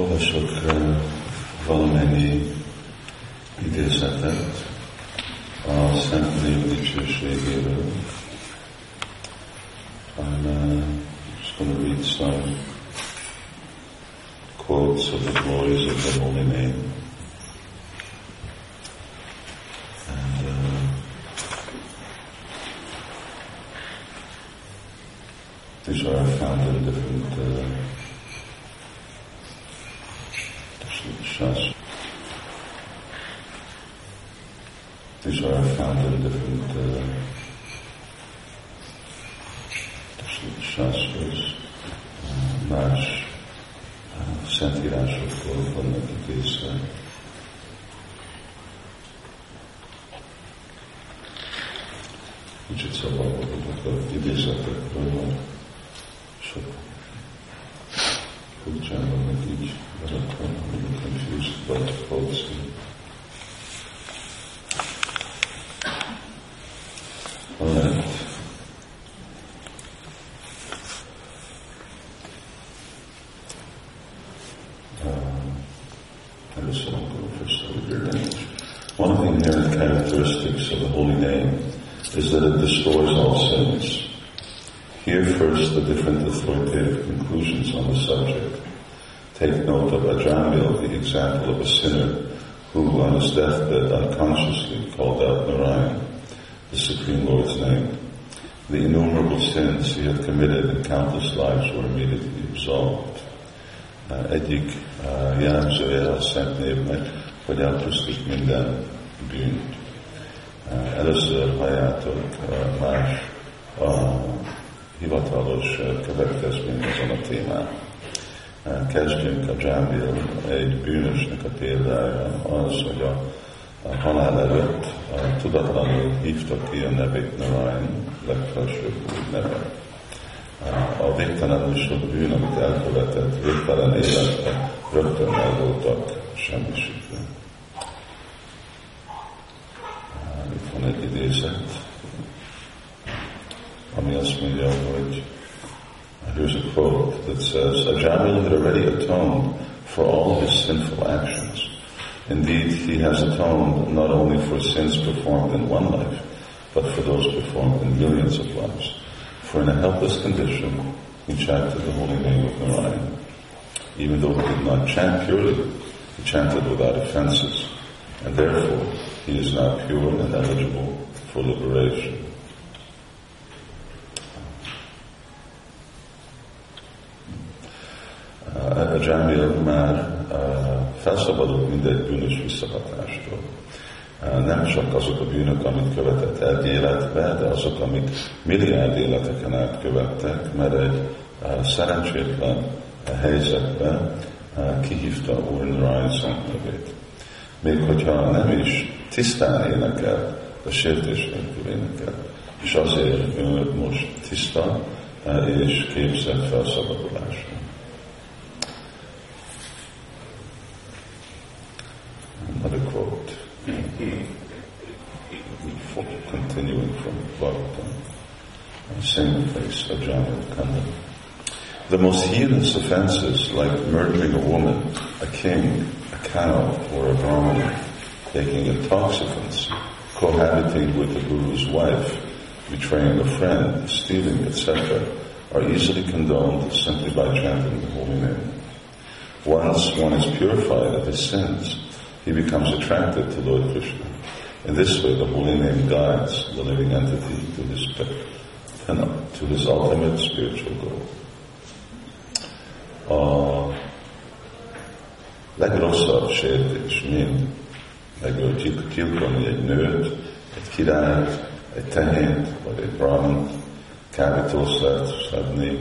Olvasok valamennyi idézetet a Szent Név dicsőségéről. I'm just going to read some quotes of the glories of the Holy Name. And, uh, these are found in different uh, shastras. These are found más uh, szentírásokból vannak idézve. Kicsit szabadultak a idézetekről, mert sok conclusions on the subject. Take note of Ajamil, the example of a sinner who on his deathbed unconsciously called out Narayan, the Supreme Lord's name. The innumerable sins he had committed in countless lives were immediately absolved. Uh, egyik uh, jellemzője a Szent Névnek, hogy elpusztít minden bűnt. Uh, először halljátok más a hivatalos következmény ezen a témán. Kezdjünk a Jambil, egy bűnösnek a példája az, hogy a, a halál előtt a tudatlanul hívta ki a nevét Narayan, legfelsőbb neve. A végtelenül sok bűn, amit elkövetett, végtelen életben rögtön el voltak semmisítve. Itt van egy idézet, for all his sinful actions. Indeed, he has atoned not only for sins performed in one life, but for those performed in millions of lives. For in a helpless condition, he chanted the holy name of Narayan. Even though he did not chant purely, he chanted without offenses, and therefore he is now pure and eligible for liberation. A Jamil már felszabadult mindegy bűnös visszahatástól. Nem csak azok a bűnök, amit követett egy életbe, de azok, amik milliárd életeken át követtek, mert egy szerencsétlen helyzetben kihívta Narayan Szent nevét. Még hogyha nem is tisztán énekel, de sértés nélkül énekel. És azért ő most tiszta és képzett felszabadulásra. The most heinous offenses, like murdering a woman, a king, a cow, or a brahmana, taking intoxicants, cohabiting with the Guru's wife, betraying a friend, stealing, etc., are easily condoned simply by chanting the holy name. Once one is purified of his sins, he becomes attracted to Lord Krishna. In this way, the holy name guides the living entity to his to his ultimate spiritual goal. A legrosszabb sértés mind meggyilkolni egy nőt, egy királyt, egy tehént, vagy egy brahmant, kábítószert szedni,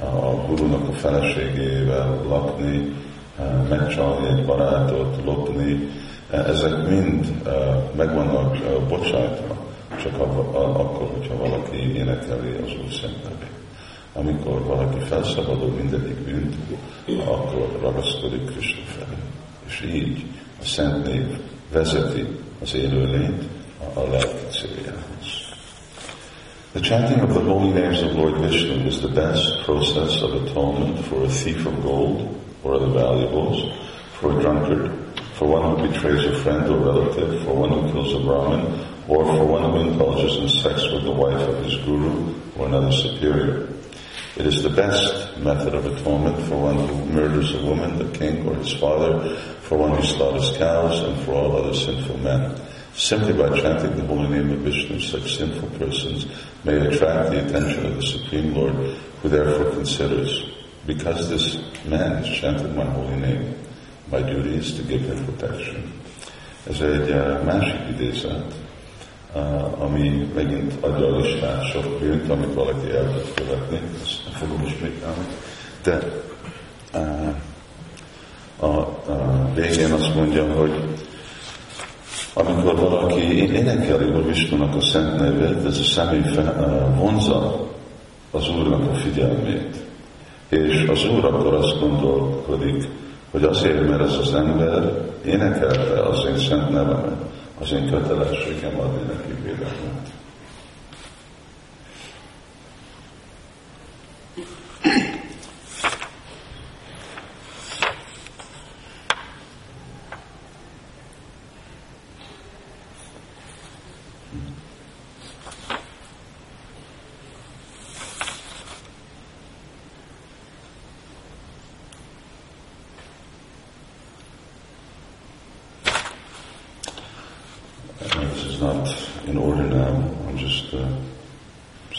a gurunak a feleségével lakni, megcsalni egy barátot, lopni, ezek mind meg vannak bocsátva, csak akkor, hogyha valaki énekeli az. Amikor valaki felszabadul mindegyik bűnt, akkor ragaszkodik Krisztus felé. És így a Szent Név vezeti az élőlényt a lelki céljához. The chanting of the holy names of Lord Vishnu is the best process of atonement for a thief of gold or other valuables, for a drunkard, for one who betrays a friend or relative, for one who kills a Brahmin, or for one who indulges in sex with the wife of his guru or another superior. It is the best method of atonement for one who murders a woman, the king, or his father, for one who slaughters cows, and for all other sinful men. Simply by chanting the holy name of Vishnu, such sinful persons may attract the attention of the Supreme Lord, who therefore considers, because this man has chanted my holy name, my duty is to give him protection. Ez egy uh, másik ami megint adja a listát sok bűnt, amit valaki el tud követni, ezt nem fogom ismételni, de a, a végén azt mondja, hogy amikor valaki énekeli Úr Visnunak a szent nevét, ez a személy vonza az Úrnak a figyelmét. És az Úr akkor azt gondolkodik, hogy azért, mert ez az ember énekelte az én szent nevemet, az én kötelességem adni neki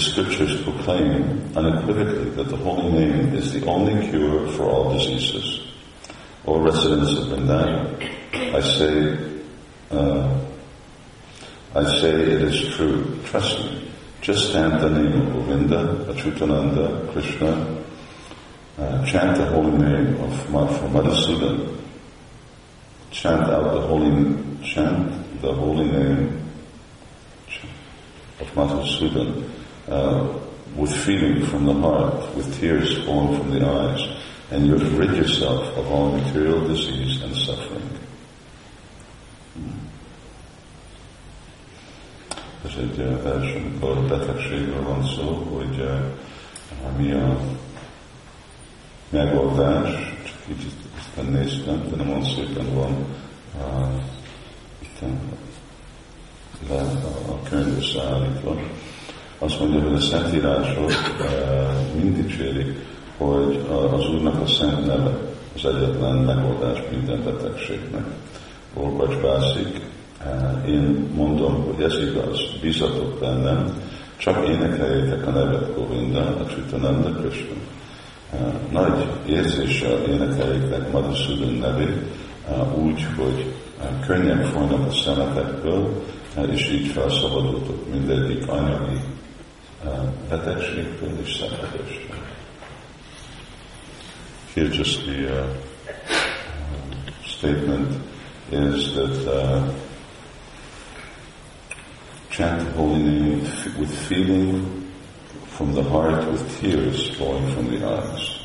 scriptures proclaim unequivocally that the holy name is the only cure for all diseases. O residents of Vrindavan, I say, uh, I say it is true. Trust me. Just chant the name of Govinda, Achyutananda, Krishna. Uh, chant the holy name of Madhusudan. Chant out the holy, chant the holy name of Madhusudan uh, with feeling from the heart, with tears falling from the eyes, and you have rid yourself of all material disease and suffering. Ez egy vers, amikor betegségről van szó, hogy uh, mi a megoldás, csak így aztán néztem, de nem olyan szépen van uh, itt le a, a könyv összeállítva. Azt mondja, hogy a Szentírások eh, mind dicsérik, hogy az Úrnak a szent neve az egyetlen megoldás minden betegségnek. Olvacs bászik, én mondom, hogy ez igaz, bízatok bennem, csak énekeljétek a nevet Govinda, a Csitananda Krishna. Eh, nagy érzéssel énekeljétek Madhusudan nevét, úgy, hogy könnyek folynak a szemetekből, és így felszabadultok mindegyik anyagi betegségtől és szenvedéstől. Here just the uh, statement is that uh, chant the holy name with feeling from the heart with tears flowing from the eyes.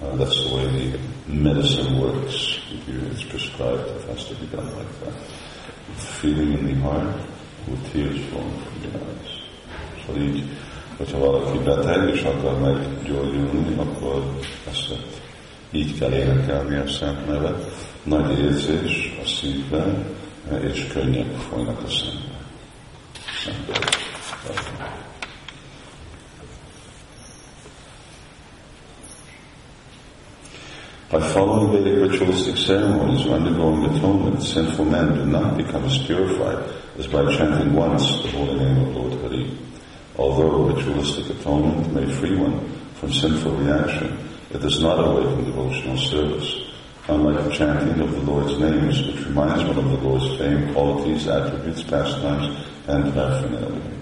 Uh, that's the way the medicine works. It's prescribed, it has to be done like that. With feeling in the heart, with tears flowing from the eyes. Szóval így, hogyha valaki beteg és akar meggyógyulni, akkor ezt így kell énekelni a Szent nevet. Nagy érzés a szívben, és könnyek folynak a szembe. szembe. By following Vedic ritualistic ceremonies or undergoing atonement, sinful men do not become as purified as by chanting once the holy name of Lord Hari. Although ritualistic atonement may free one from sinful reaction, It does not awaken devotional service. Unlike the chanting of the Lord's names, which reminds one of the Lord's fame, qualities, attributes, pastimes, and paraphernalia.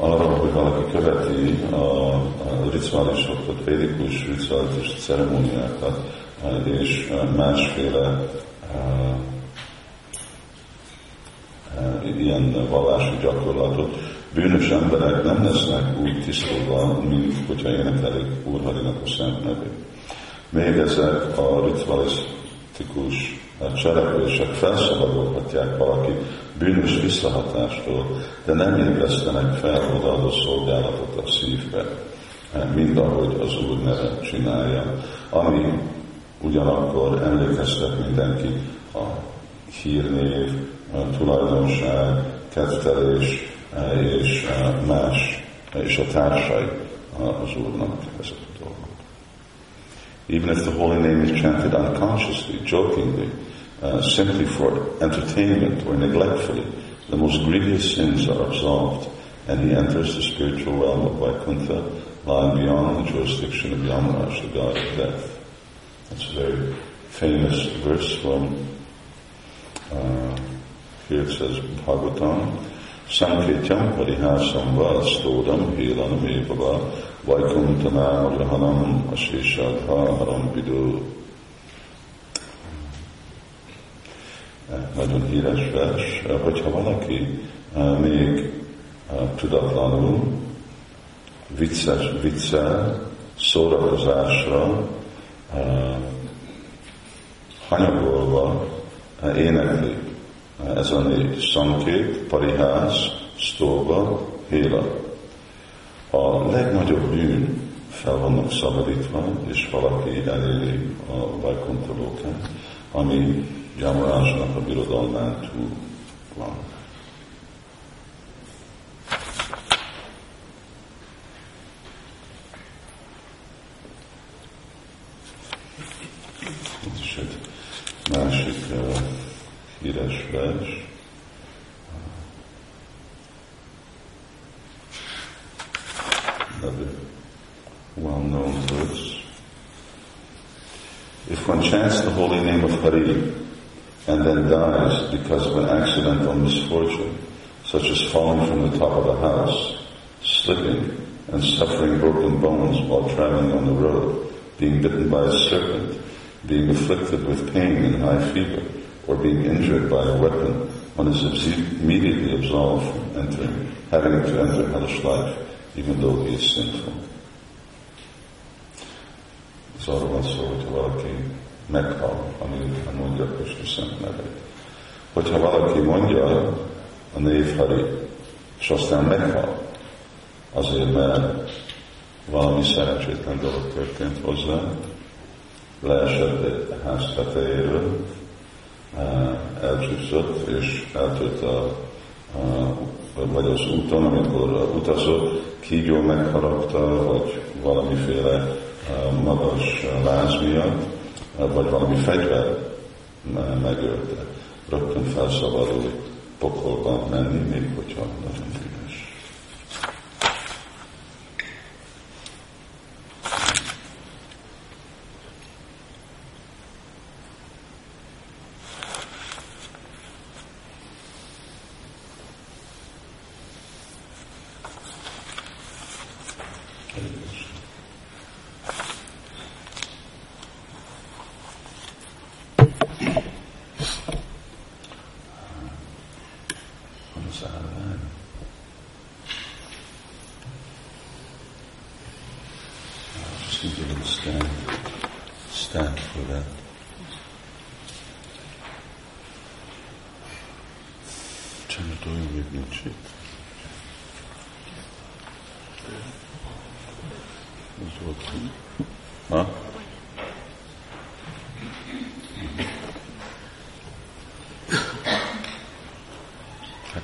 arra, hogy valaki követi a, a rituálisokat, védikus rituális ceremóniákat, és másféle ilyen vallási gyakorlatot, bűnös emberek nem lesznek úgy tisztulva, mint hogyha énekelik Úrharinak a szent nevét. Még ezek a ritualisztikus cselekvések felszabadulhatják valaki bűnös visszahatástól, de nem ébresztenek fel odaadó szolgálatot a szívbe, mind ahogy az Úr neve csinálja. Ami ugyanakkor emlékeztet mindenki a hírnév, a tulajdonság, kettelés és más, és a társai az Úrnak ezek. Even if the holy name is chanted unconsciously, jokingly, uh, simply for entertainment or neglectfully, the most grievous sins are absolved, and he enters the spiritual realm of Vaikuntha, lying beyond the jurisdiction of Yamaraj, the god of death. That's a very famous verse from, uh, here it says, Bhagavatam, Sanketyam parihasam stodam helanam evava vaikuntanam rahanam asishadha haram vidu. Nagyon híres vers, hogyha valaki uh, még tudatlanul, vicces, viccel, szórakozásra, hanyagolva énekli ez a négy szankét, parihász, sztóba, héla. A legnagyobb bűn fel vannak szabadítva, és valaki eléri a Vajkontalókán, ami Jamarásnak a birodalmán túl van. If one chants the holy name of Hari and then dies because of an accidental misfortune, such as falling from the top of a house, slipping, and suffering broken bones while traveling on the road, being bitten by a serpent, being afflicted with pain and high fever, or being injured by a weapon, one is immediately absolved from entering, having to enter hellish life, even though he is sinful. Ez arról van szó, hogyha valaki meghal, amit mondja Krishna szent nevét. Hogyha valaki mondja a név Hari, és aztán meghal, azért, mert valami szerencsétlen dolog történt hozzá, leesett egy ház tetejéről, elcsúszott és eltört a, a, vagy az úton, amikor utazott, kígyó megharapta, vagy valamiféle magas láz miatt, vagy valami fegyver megölte. Rögtön felszabadul pokolba menni, még hogyha nagyon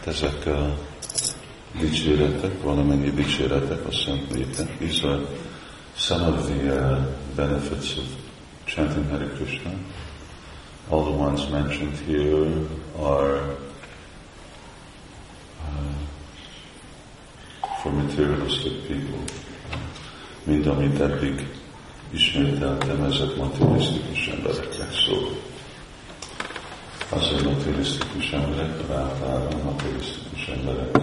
ezek a dicséretek, valamennyi dicséretek a Szent. These are some of the benefits of chanting Hare Krishna. All the ones mentioned here are for materialistic people. mint amit eddig ismételtem, ezek materialisztikus embereknek szól. Azért materialisztikus emberek, általában materialisztikus emberek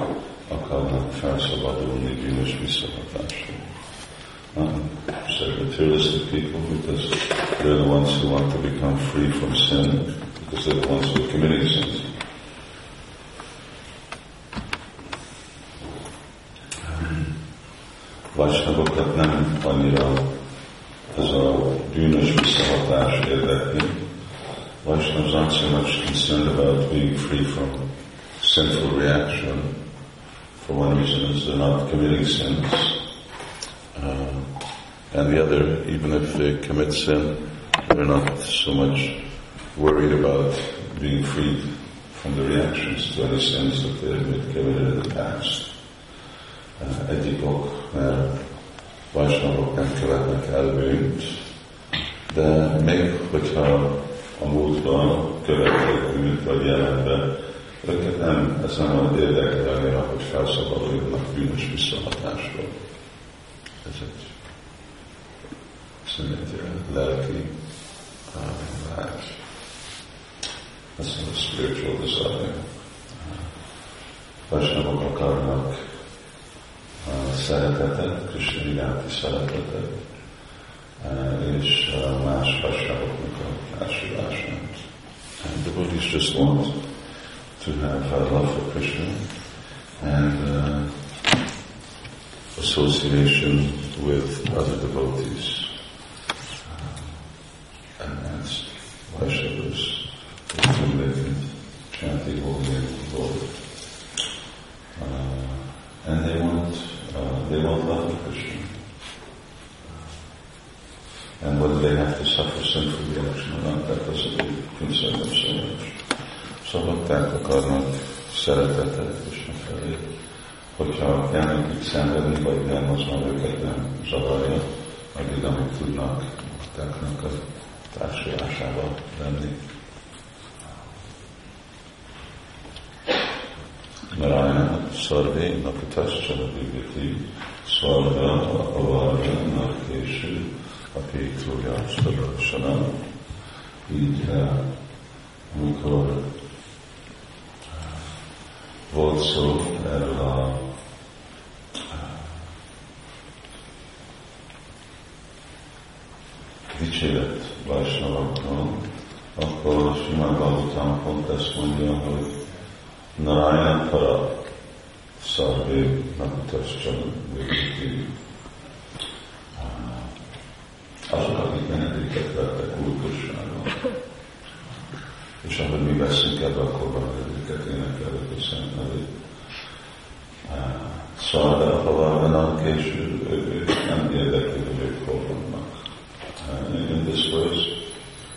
akarnak felszabadulni bűnös visszahatásról. So materialistic people, because they're the ones who want to become free from sin, because they're the ones who are committing sins. Vajsnavokat nem annyira ez a bűnös visszahatás érdekli. Vaishnavas aren't so much concerned about being free from sinful reaction. For one reason is they're not committing sins. Uh, and the other, even if they commit sin, they're not so much worried about being freed from the reactions to any sins that they've committed in the past. Uh, vajsnavok nem követnek el de még hogyha a múltban követték bűnt vagy jelenben, őket nem, ez nem az érdekli annyira, hogy felszabaduljanak bűnös visszahatásról. Ez egy szerint lelki vágy. Ez a spiritual desire. Vajsnavok akarnak szeretetet, iránti szeretetet, és más vasároknak a társulását. And devotees just want to have a love for Krishna and uh, association with other devotees. Want love Krishna. And whether they have to suffer sinful reaction or not, that doesn't concern them so much. Szóval bakták akarnak szeretetet Krishna felé. Hogyha kell nekik szenvedni, vagy nem, az már őket nem zavarja, addig amíg tudnak baktáknak a társulásával lenni. Narayana Sarve Napitascha Viviti Svarga Avarga Narkésű Apétrója Stadarsana. Így amikor volt szó erről a dicséret Vajsnavakról, akkor Simán Gautam pont ezt mondja, hogy Narayana para sarve nakutascsan végíti. Azok, akik menedéket vettek kultusságon. És ahogy mi veszünk ebbe, akkor van őket énekelők a Szent nevét. Ha valamilyen később ők nem érdekli, hogy ők hol vannak. In this verse,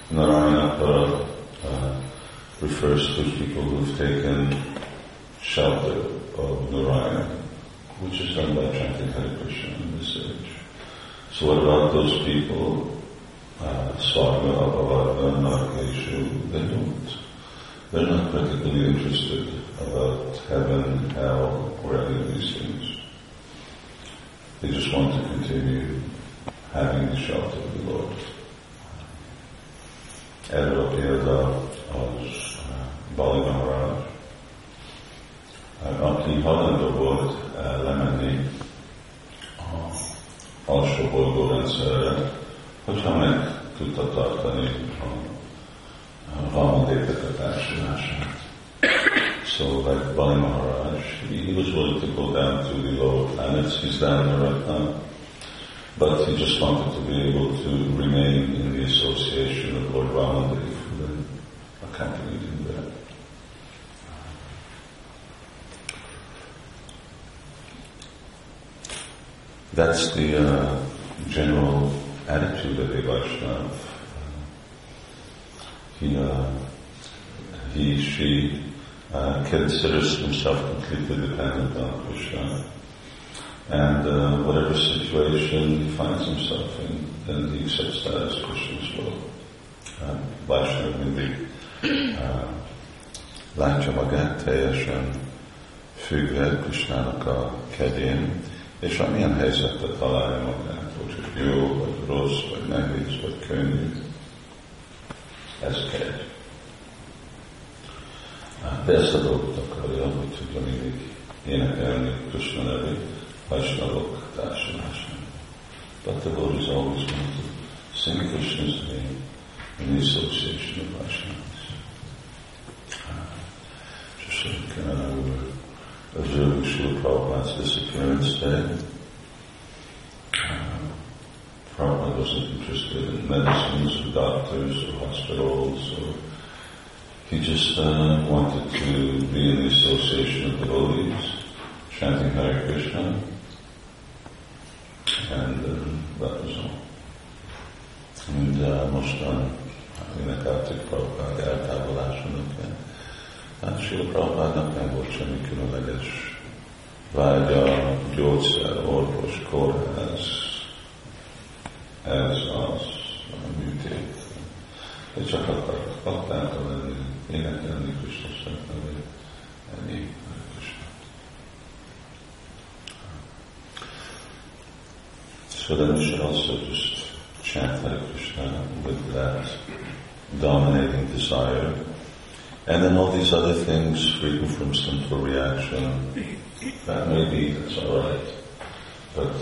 Narayana para refers to people who've taken shelter of Narayana, which is done by chanting Hare Krishna in this age. So what about those people, uh, Abhavagna, Narkeshu, they don't. They're not particularly interested about heaven, hell, or any of these things. They just want to continue having the shelter of the Lord. Erről a példa az Bali Maharaj, aki hajlandó volt lemenni a alsó bolygó rendszerre, hogyha meg tudta tartani a harmadékek a társulását. So like Bali Maharaj, he was willing to go down to the lower planets. He's down there right now. But he just wanted to be able to remain in the association of Lord Vamanadev, who then accompanied him there. That's the uh, general attitude of a Vaishnava. He, uh, he, she uh, considers himself completely dependent on Krishna. And uh, whatever situation he finds himself in, then he accepts that as Krishna's will. Uh, Vaishnava mindig uh, látja magát teljesen függve Krishnának a kedén, és amilyen helyzetet találja magát, csak jó, vagy rossz, vagy nehéz, vagy könnyű. Ez kell. De ezt a dolgot akarja, hogy tudja mindig énekelni Krishna nevét, Vaisnavok társulásán. But the Lord is always going to sing Krishna's name in the association of Vaishnavas. Just we were observing Srila Prabhupada's disappearance day, uh, Prabhupada wasn't interested in medicines or doctors or hospitals or he just uh, wanted to be in the association of devotees, chanting Hare Krishna, and uh, that was all. And uh, mostan énekelték Prabhupád eltávolásának. Hát Sila Prabhupádnak nem volt semmi különleges vágya, gyógyszer, orvos, kórház, ez az, a műtét. Ő csak akart baktákkal lenni, énekelni Krishna nevét, ennyi. So then we should also just chant Hare Krishna with that dominating desire. And then all these other things, freedom from sinful reaction, that may be, that's all right. But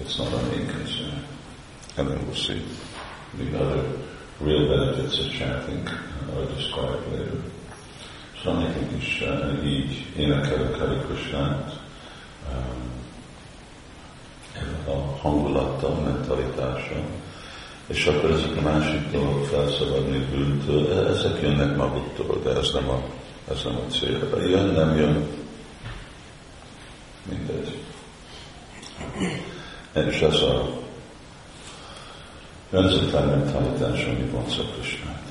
it's not our main concern. And then we'll see the other real benefits of chanting are described later. So nekünk is uh, így énekelünk Hare és akkor ezek a másik dolgok felszabadni bűntől, ezek jönnek maguktól, de ez nem a, ez nem a cél. Jön, nem jön, mindegy. És ez a önzetlen mentalitás, ami vonza Krisnát.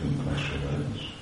Couldn't